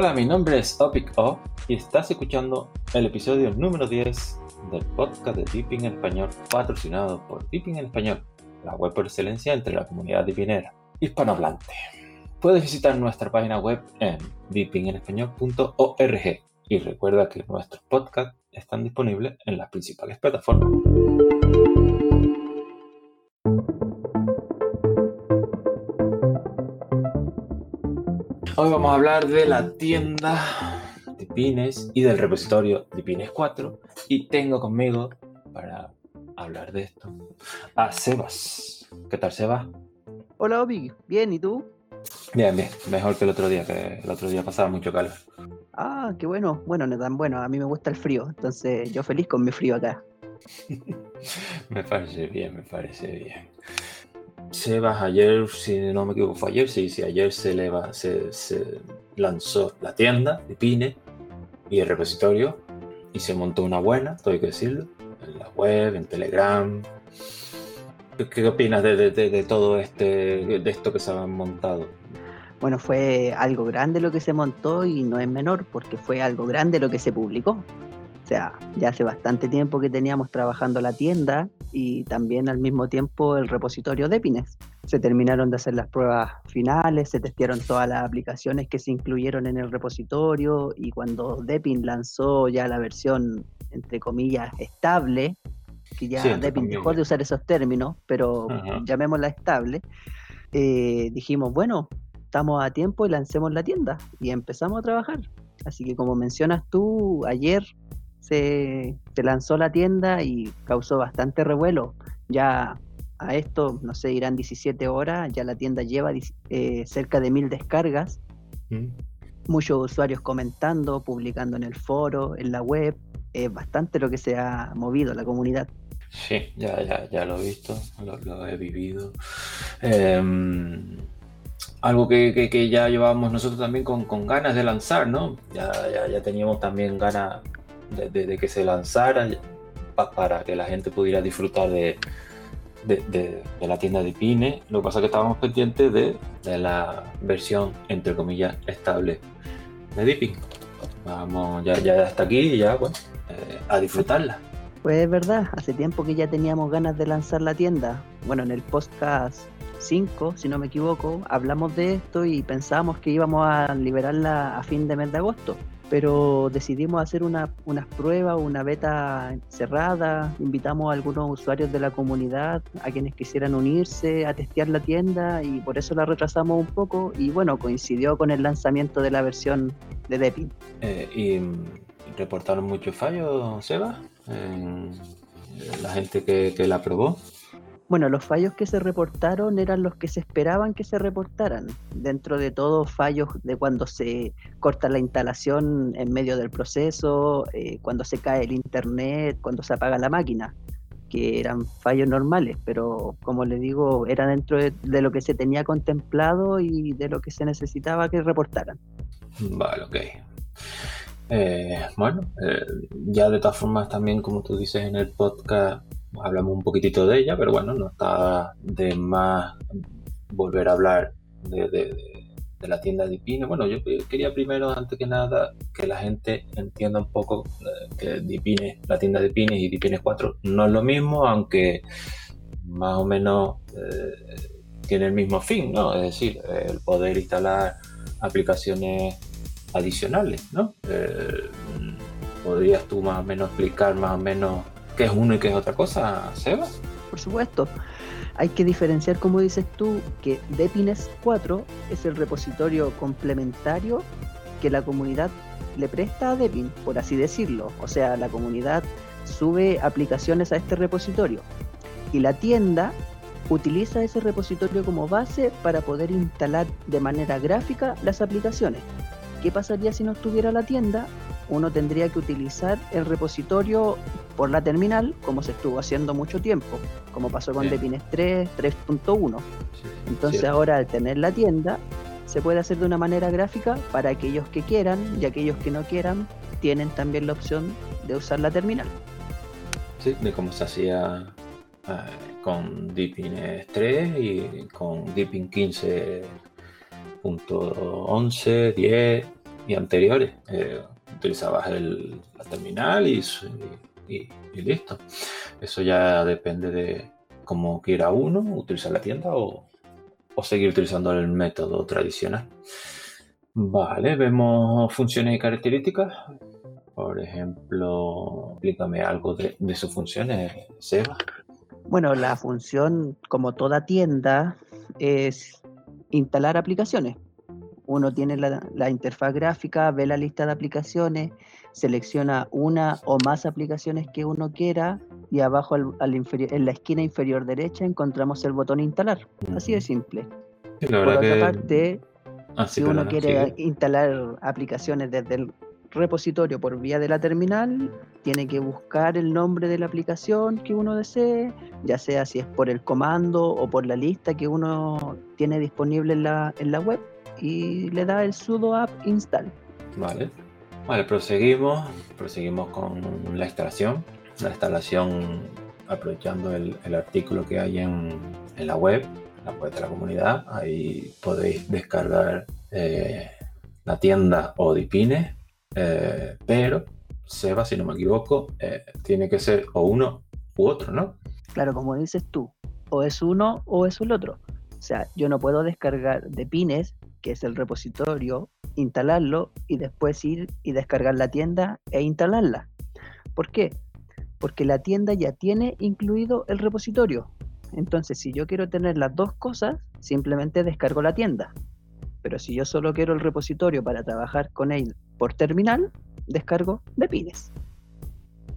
Hola, mi nombre es Opic O y estás escuchando el episodio número 10 del podcast de Dipping en Español, patrocinado por Dipping en Español, la web por excelencia entre la comunidad dipinera hispanohablante. Puedes visitar nuestra página web en dippingenespañol.org y recuerda que nuestros podcasts están disponibles en las principales plataformas. Hoy vamos a hablar de la tienda de pines y del repositorio de pines 4 y tengo conmigo para hablar de esto a Sebas. ¿Qué tal Sebas? Hola Obi, bien, ¿y tú? Bien, bien, mejor que el otro día, que el otro día pasaba mucho calor. Ah, qué bueno. Bueno, no tan bueno, a mí me gusta el frío, entonces yo feliz con mi frío acá. me parece bien, me parece bien. Sebas, ayer, si no me equivoco, fue ayer, sí, sí, ayer se, leva, se, se lanzó la tienda de Pine y el repositorio y se montó una buena, todo hay que decirlo, en la web, en Telegram. ¿Qué, opinas de, de, de, todo este, de esto que se han montado? Bueno, fue algo grande lo que se montó y no es menor porque fue algo grande lo que se publicó. O sea, ya hace bastante tiempo que teníamos trabajando la tienda y también al mismo tiempo el repositorio de Pines. Se terminaron de hacer las pruebas finales, se testearon todas las aplicaciones que se incluyeron en el repositorio y cuando Depin lanzó ya la versión, entre comillas, estable, que ya Depin dejó de usar esos términos, pero llamémosla estable, eh, dijimos, bueno, estamos a tiempo y lancemos la tienda y empezamos a trabajar. Así que como mencionas tú, ayer se, lanzó la tienda y causó bastante revuelo. Ya a esto, no sé, irán 17 horas, ya la tienda lleva eh, cerca de mil descargas, mm. muchos usuarios comentando, publicando en el foro, en la web, es bastante lo que se ha movido la comunidad. Sí, ya, ya, ya lo he visto, lo, he vivido. Em, algo que, ya llevábamos nosotros también con, ganas de lanzar, ¿no? Ya, ya, ya teníamos también ganas de, que se lanzara para que la gente pudiera disfrutar de, de, la tienda de Pine. Lo que pasa es que estábamos pendientes de, la versión, entre comillas, estable de Dipping. Vamos, ya, hasta aquí, ya, bueno, eh, a disfrutarla. Pues es verdad, hace tiempo que ya teníamos ganas de lanzar la tienda. Bueno, en el podcast 5, si no me equivoco, hablamos de esto y pensábamos que íbamos a liberarla a fin de mes de agosto pero decidimos hacer una, unas pruebas, una beta cerrada, invitamos a algunos usuarios de la comunidad, a quienes quisieran unirse, a testear la tienda y por eso la retrasamos un poco y bueno, coincidió con el lanzamiento de la versión de Depin. Eh, ¿Y reportaron muchos fallos, Seba? la gente que la probó. Bueno, los fallos que se reportaron eran los que se esperaban que se reportaran. Dentro de todos fallos de cuando se corta la instalación en medio del proceso, eh, cuando se cae el internet, cuando se apaga la máquina, que eran fallos normales, pero como le digo, era dentro de, lo que se tenía contemplado y de lo que se necesitaba que reportaran. Vale, ok. Eh, bueno, eh, ya de todas formas también, como tú dices en el podcast, hablamos un poquitito de ella, pero bueno, no está de más volver a hablar de, la tienda de Dipine. Bueno, yo quería primero, antes que nada, que la gente entienda un poco eh, que Dipine, la tienda de Pines y Dipines 4 no es lo mismo, aunque más o menos eh, tiene el mismo fin, ¿no? Es decir, el poder instalar aplicaciones adicionales, ¿no? Eh, ¿Podrías tú más o menos explicar más o menos qué es uno y qué es otra cosa, Seba? Por supuesto. Hay que diferenciar, como dices tú, que Depines 4 es el repositorio complementario que la comunidad le presta a Depin, por así decirlo. O sea, la comunidad sube aplicaciones a este repositorio y la tienda utiliza ese repositorio como base para poder instalar de manera gráfica las aplicaciones. ¿Qué pasaría si no estuviera la tienda? Uno tendría que utilizar el repositorio por la terminal, como se estuvo haciendo mucho tiempo, como pasó con Depines 3, 3.1. Entonces ahora al tener la tienda, se puede hacer de una manera gráfica para aquellos que quieran y aquellos que no quieran tienen también la opción de usar la terminal. Sí, de cómo se hacía eh, con Deepin 3 y con Deepin 15 .11, 10, y anteriores. Eh, utilizabas el, la terminal y, y, listo. Eso ya depende de cómo quiera uno, utilizar la tienda o, o seguir utilizando el método tradicional. Vale, vemos funciones y características. Por ejemplo, explícame algo de, sus funciones, Seba. Bueno, la función, como toda tienda, es instalar aplicaciones. Uno tiene la, interfaz gráfica, ve la lista de aplicaciones, selecciona una o más aplicaciones que uno quiera y abajo en la esquina inferior derecha encontramos el botón instalar. Así de simple. Por otra parte, ah, si uno quiere instalar aplicaciones desde el repositorio por vía de la terminal, tiene que buscar el nombre de la aplicación que uno desee, ya sea si es por el comando o por la lista que uno tiene disponible en la, en la web y le da el sudo app install. Vale. Vale, proseguimos, proseguimos con la instalación. La instalación aprovechando el, artículo que hay en, en, la web, la web de la comunidad. Ahí podéis descargar eh, la tienda Odipine eh, pero Seba, si no me equivoco, eh, tiene que ser o uno u otro, ¿no? Claro, como dices tú, o es uno o es el otro. O sea, yo no puedo descargar de Pines, que es el repositorio, instalarlo y después ir y descargar la tienda e instalarla. ¿Por qué? Porque la tienda ya tiene incluido el repositorio. Entonces, si yo quiero tener las dos cosas, simplemente descargo la tienda. Pero si yo solo quiero el repositorio para trabajar con él por terminal, descargo de Pines.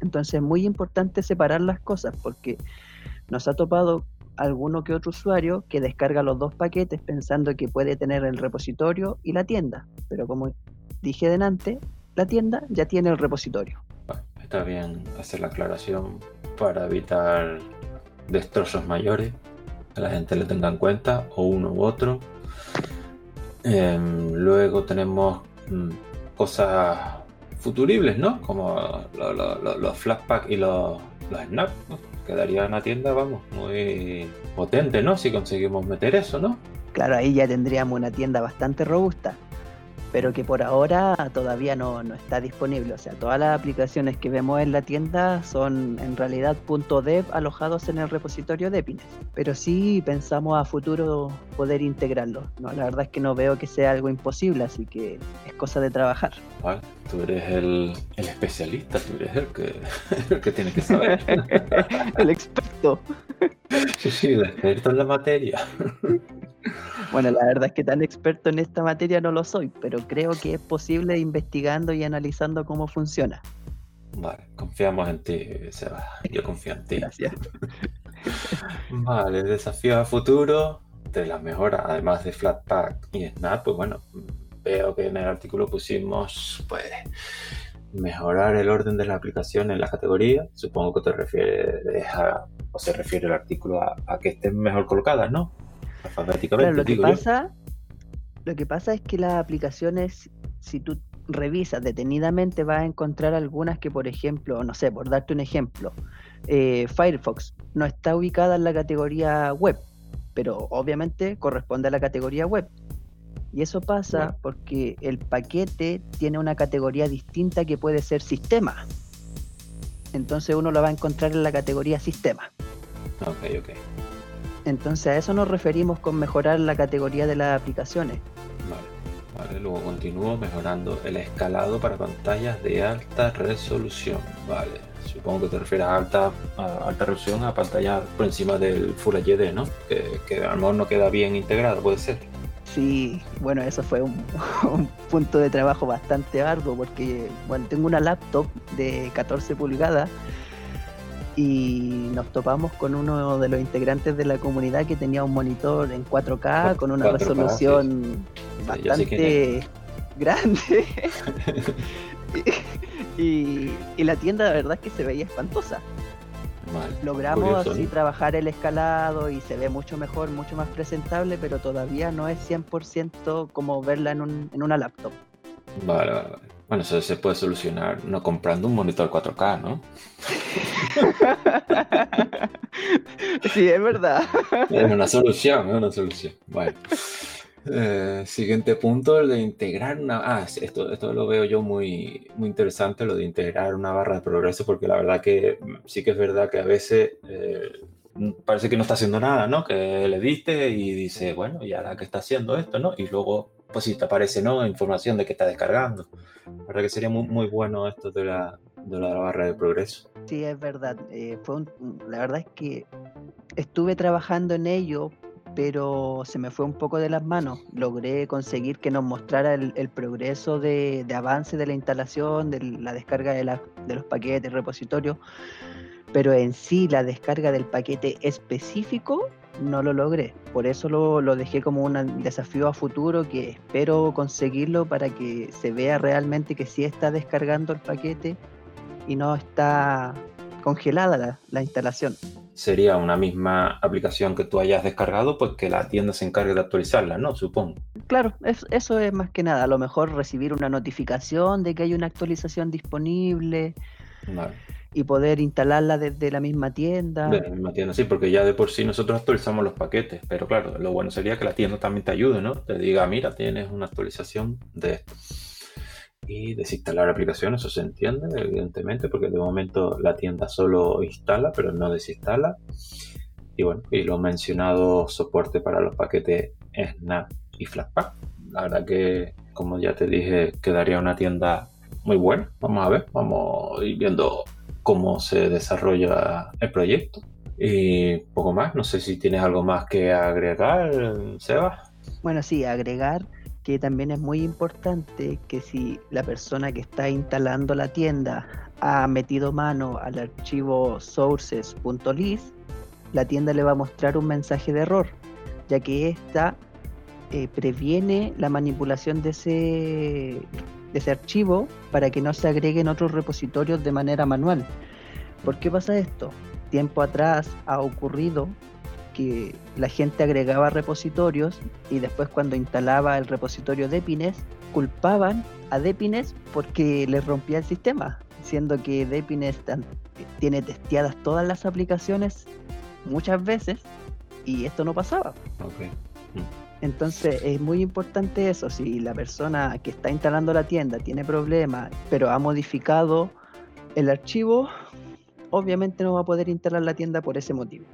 Entonces es muy importante separar las cosas porque nos ha topado alguno que otro usuario que descarga los dos paquetes pensando que puede tener el repositorio y la tienda. Pero como dije delante, la tienda ya tiene el repositorio. Está bien hacer la aclaración para evitar destrozos mayores, que la gente le tenga en cuenta, o uno u otro. Em, luego tenemos mm, cosas futuribles, ¿no? Como los flashback y los, los snaps. Quedaría una tienda, vamos, muy potente, ¿no? Si conseguimos meter eso, ¿no? Claro, ahí ya tendríamos una tienda bastante robusta pero que por ahora todavía no, está disponible. O sea, todas las aplicaciones que vemos en la tienda son en realidad .dev alojados en el repositorio de Epines. Pero sí pensamos a futuro poder integrarlo. No, la verdad es que no veo que sea algo imposible, así que es cosa de trabajar. Vale, tú eres el, especialista, tú eres el que, el que tiene que saber. el experto. Sí, sí, el experto en la materia. Bueno, la verdad es que tan experto en esta materia no lo soy, pero creo que es posible investigando y analizando cómo funciona. Vale, confiamos en ti, Seba. Yo confío en ti. Gracias. Vale, desafío a futuro de las mejoras, además de Flatpak y Snap, pues bueno, veo que en el artículo pusimos, pues, mejorar el orden de la aplicación en la categoría. Supongo que te refieres a, o se refiere el artículo a, a que estén mejor colocadas, ¿no? Lo que pasa, lo que pasa es que las aplicaciones, si tú revisas detenidamente, vas a encontrar algunas que, por ejemplo, no sé, por darte un ejemplo, eh, Firefox no está ubicada en la categoría web, pero obviamente corresponde a la categoría web. Y eso pasa porque el paquete tiene una categoría distinta que puede ser sistema. Entonces uno lo va a encontrar en la categoría sistema. Ok, ok. Entonces a eso nos referimos con mejorar la categoría de las aplicaciones. Vale, vale, luego continúo mejorando el escalado para pantallas de alta resolución. Vale, supongo que te refieres a alta, alta resolución a pantalla por encima del Full HD, ¿no? Que, que a lo mejor no queda bien integrado, puede ser. Sí, bueno, eso fue un, un, punto de trabajo bastante arduo porque, bueno, tengo una laptop de 14 pulgadas y nos topamos con uno de los integrantes de la comunidad que tenía un monitor en 4K con una resolución bastante grande. y, la tienda la verdad es que se veía espantosa. Logramos así trabajar el escalado y se ve mucho mejor, mucho más presentable, pero todavía no es 100% como verla en, un, en una laptop. Vale, vale, vale. Bueno, eso se puede solucionar no comprando un monitor 4K, ¿no? sí, es verdad. Es una solución, es una solución. Bueno. Eh, siguiente punto, el de integrar una... Ah, esto, esto lo veo yo muy, muy interesante, lo de integrar una barra de progreso, porque la verdad que sí que es verdad que a veces eh, parece que no está haciendo nada, ¿no? Que le diste y dice, bueno, ¿y ahora qué está haciendo esto, no? Y luego, pues sí, te aparece, ¿no? Información de que está descargando. La verdad que sería muy, muy bueno esto de la, de la barra de progreso. Sí, es verdad. Eh, fue la verdad es que estuve trabajando en ello, pero se me fue un poco de las manos. Logré conseguir que nos mostrara el, progreso de, avance de la instalación, de la descarga de, de los paquetes, repositorios, pero en sí la descarga del paquete específico no lo logré. Por eso lo, lo, dejé como un desafío a futuro que espero conseguirlo para que se vea realmente que sí está descargando el paquete y no está congelada la, instalación. Sería una misma aplicación que tú hayas descargado, pues que la tienda se encargue de actualizarla, ¿no? Supongo. Claro, eso es más que nada. A lo mejor recibir una notificación de que hay una actualización disponible. y poder instalarla desde la misma tienda. De la misma tienda, sí, porque ya de por sí nosotros actualizamos los paquetes, pero claro, lo bueno sería que la tienda también te ayude, ¿no? Te diga, mira, tienes una actualización de esto y desinstalar aplicaciones, eso se entiende, evidentemente, porque de momento la tienda solo instala, pero no desinstala. Y bueno, y lo mencionado, soporte para los paquetes Snap y Flatpak. La verdad que, como ya te dije, quedaría una tienda muy buena. Vamos a ver, vamos a ir viendo cómo se desarrolla el proyecto. Y poco más, no sé si tienes algo más que agregar, Seba. Bueno, sí, agregar que también es muy importante que si la persona que está instalando la tienda ha metido mano al archivo sources.list, la tienda le va a mostrar un mensaje de error, ya que esta eh, previene la manipulación de ese, de ese archivo para que no se agreguen otros repositorios de manera manual. ¿Por qué pasa esto? Tiempo atrás ha ocurrido que la gente agregaba repositorios y después cuando instalaba el repositorio Depines, culpaban a Depines porque les rompía el sistema, siendo que Depines tiene testeadas todas las aplicaciones muchas veces y esto no pasaba. Entonces es muy importante eso, si la persona que está instalando la tienda tiene problemas, pero ha modificado el archivo, obviamente no va a poder instalar la tienda por ese motivo.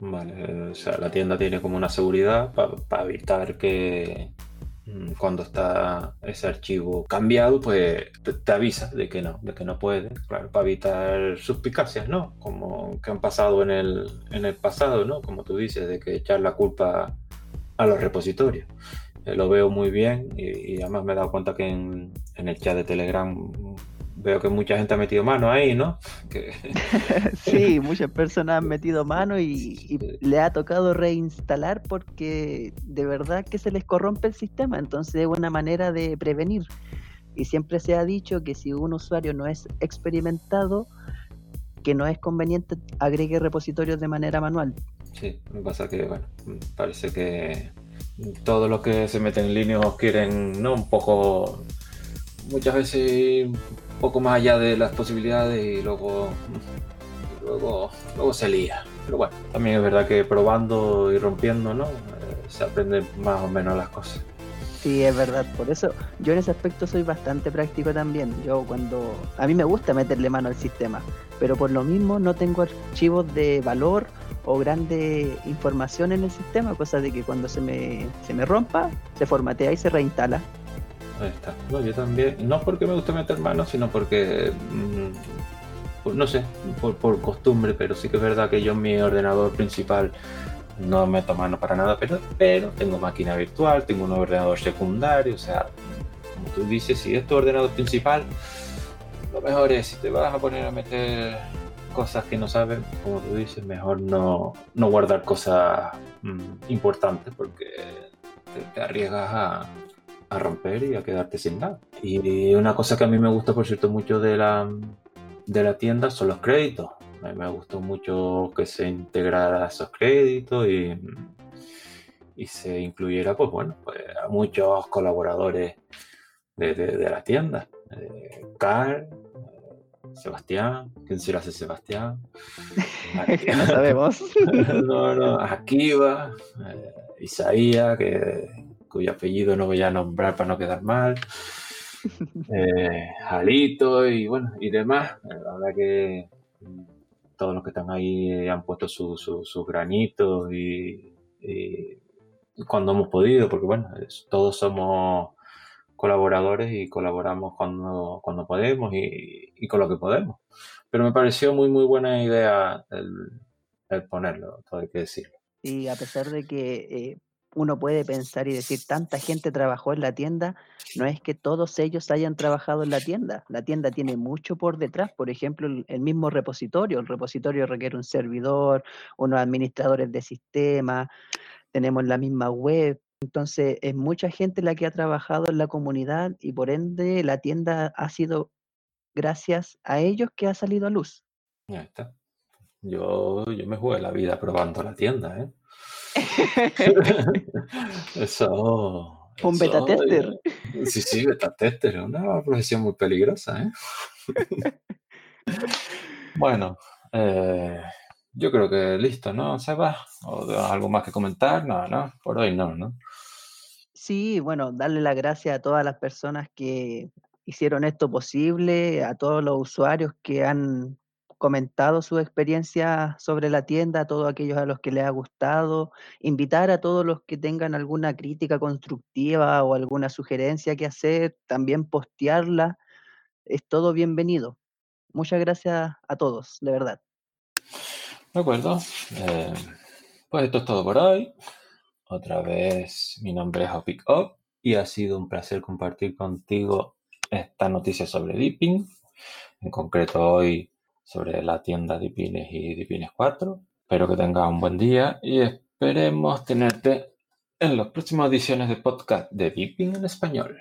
Vale, o sea, la tienda tiene como una seguridad para evitar que mm, cuando está ese archivo cambiado, pues te, avisa de que no, de que no puede, claro, para evitar suspicacias, ¿no? Como que han pasado en el, en el pasado, ¿no? Como tú dices, de que echar la culpa a los repositorios. Eh, lo veo muy bien y, además me he dado cuenta que en, en el chat de Telegram veo que mucha gente ha metido mano ahí, ¿no? sí, muchas personas han metido mano y, le ha tocado reinstalar porque de verdad que se les corrompe el sistema, entonces es una manera de prevenir. Y siempre se ha dicho que si un usuario no es experimentado, que no es conveniente agregue repositorios de manera manual. Sí, me pasa que, bueno, parece que todos los que se meten en línea quieren, ¿no? Un poco, muchas veces poco más allá de las posibilidades y luego, luego, luego se lía. Pero bueno, también es verdad que probando y rompiendo, ¿no? Eh, se aprenden más o menos las cosas. Sí, es verdad. Por eso yo en ese aspecto soy bastante práctico también. Yo cuando... A mí me gusta meterle mano al sistema, pero por lo mismo no tengo archivos de valor o grande información en el sistema, cosa de que cuando se me, se me rompa, se formatea y se reinstala. Ahí está. No, yo también. No porque me guste meter manos, sino porque. Mm, no sé, por, costumbre, pero sí que es verdad que yo en mi ordenador principal no meto mano para nada, pero, pero tengo máquina virtual, tengo un ordenador secundario, o sea, como tú dices, si es tu ordenador principal, lo mejor es si te vas a poner a meter cosas que no sabes, como tú dices, mejor no, no guardar cosas mm, importantes porque te arriesgas a, a romper y a quedarte sin nada. Y una cosa que a mí me gusta, por cierto, mucho de la, de la tienda son los créditos. A mí me gustó mucho que se integrara esos créditos y, y se incluyera, pues bueno, pues, a muchos colaboradores de, de, la tienda. Eh, Carl, Sebastián, ¿quién será ese Sebastián? no sabemos. no, no, Akiva, eh, Isaías, que cuyo apellido no voy a nombrar para no quedar mal. Eh, Jalito y bueno, y demás. La verdad que todos los que están ahí han puesto sus granitos y, cuando hemos podido, porque bueno, todos somos colaboradores y colaboramos cuando, cuando podemos y, con lo que podemos. Pero me pareció muy, muy buena idea el, ponerlo, todo hay que decirlo. Y a pesar de que eh, uno puede pensar y decir, tanta gente trabajó en la tienda, no es que todos ellos hayan trabajado en la tienda. La tienda tiene mucho por detrás. Por ejemplo, el mismo repositorio. El repositorio requiere un servidor, unos administradores de sistema, tenemos la misma web. Entonces, es mucha gente la que ha trabajado en la comunidad y por ende la tienda ha sido gracias a ellos que ha salido a luz. Ya está. Yo, yo me jugué la vida probando la tienda, ¿eh? eso. Un beta tester. Sí, sí, beta tester. Una profesión muy peligrosa, ¿eh? bueno, eh, yo creo que listo, ¿no, Seba? ¿O algo más que comentar? No, no, por hoy no, ¿no? Sí, bueno, darle las gracias a todas las personas que hicieron esto posible, a todos los usuarios que han comentado su experiencia sobre la tienda, a todos aquellos a los que les ha gustado, invitar a todos los que tengan alguna crítica constructiva o alguna sugerencia que hacer, también postearla, es todo bienvenido. Muchas gracias a todos, de verdad. De acuerdo. Eh, pues esto es todo por hoy. Otra vez, mi nombre es Opic Up y ha sido un placer compartir contigo esta noticia sobre Dipping. En concreto hoy sobre la tienda Dipines y Dipines 4. Espero que tengas un buen día y esperemos tenerte en las próximas ediciones de podcast de Dipping en español.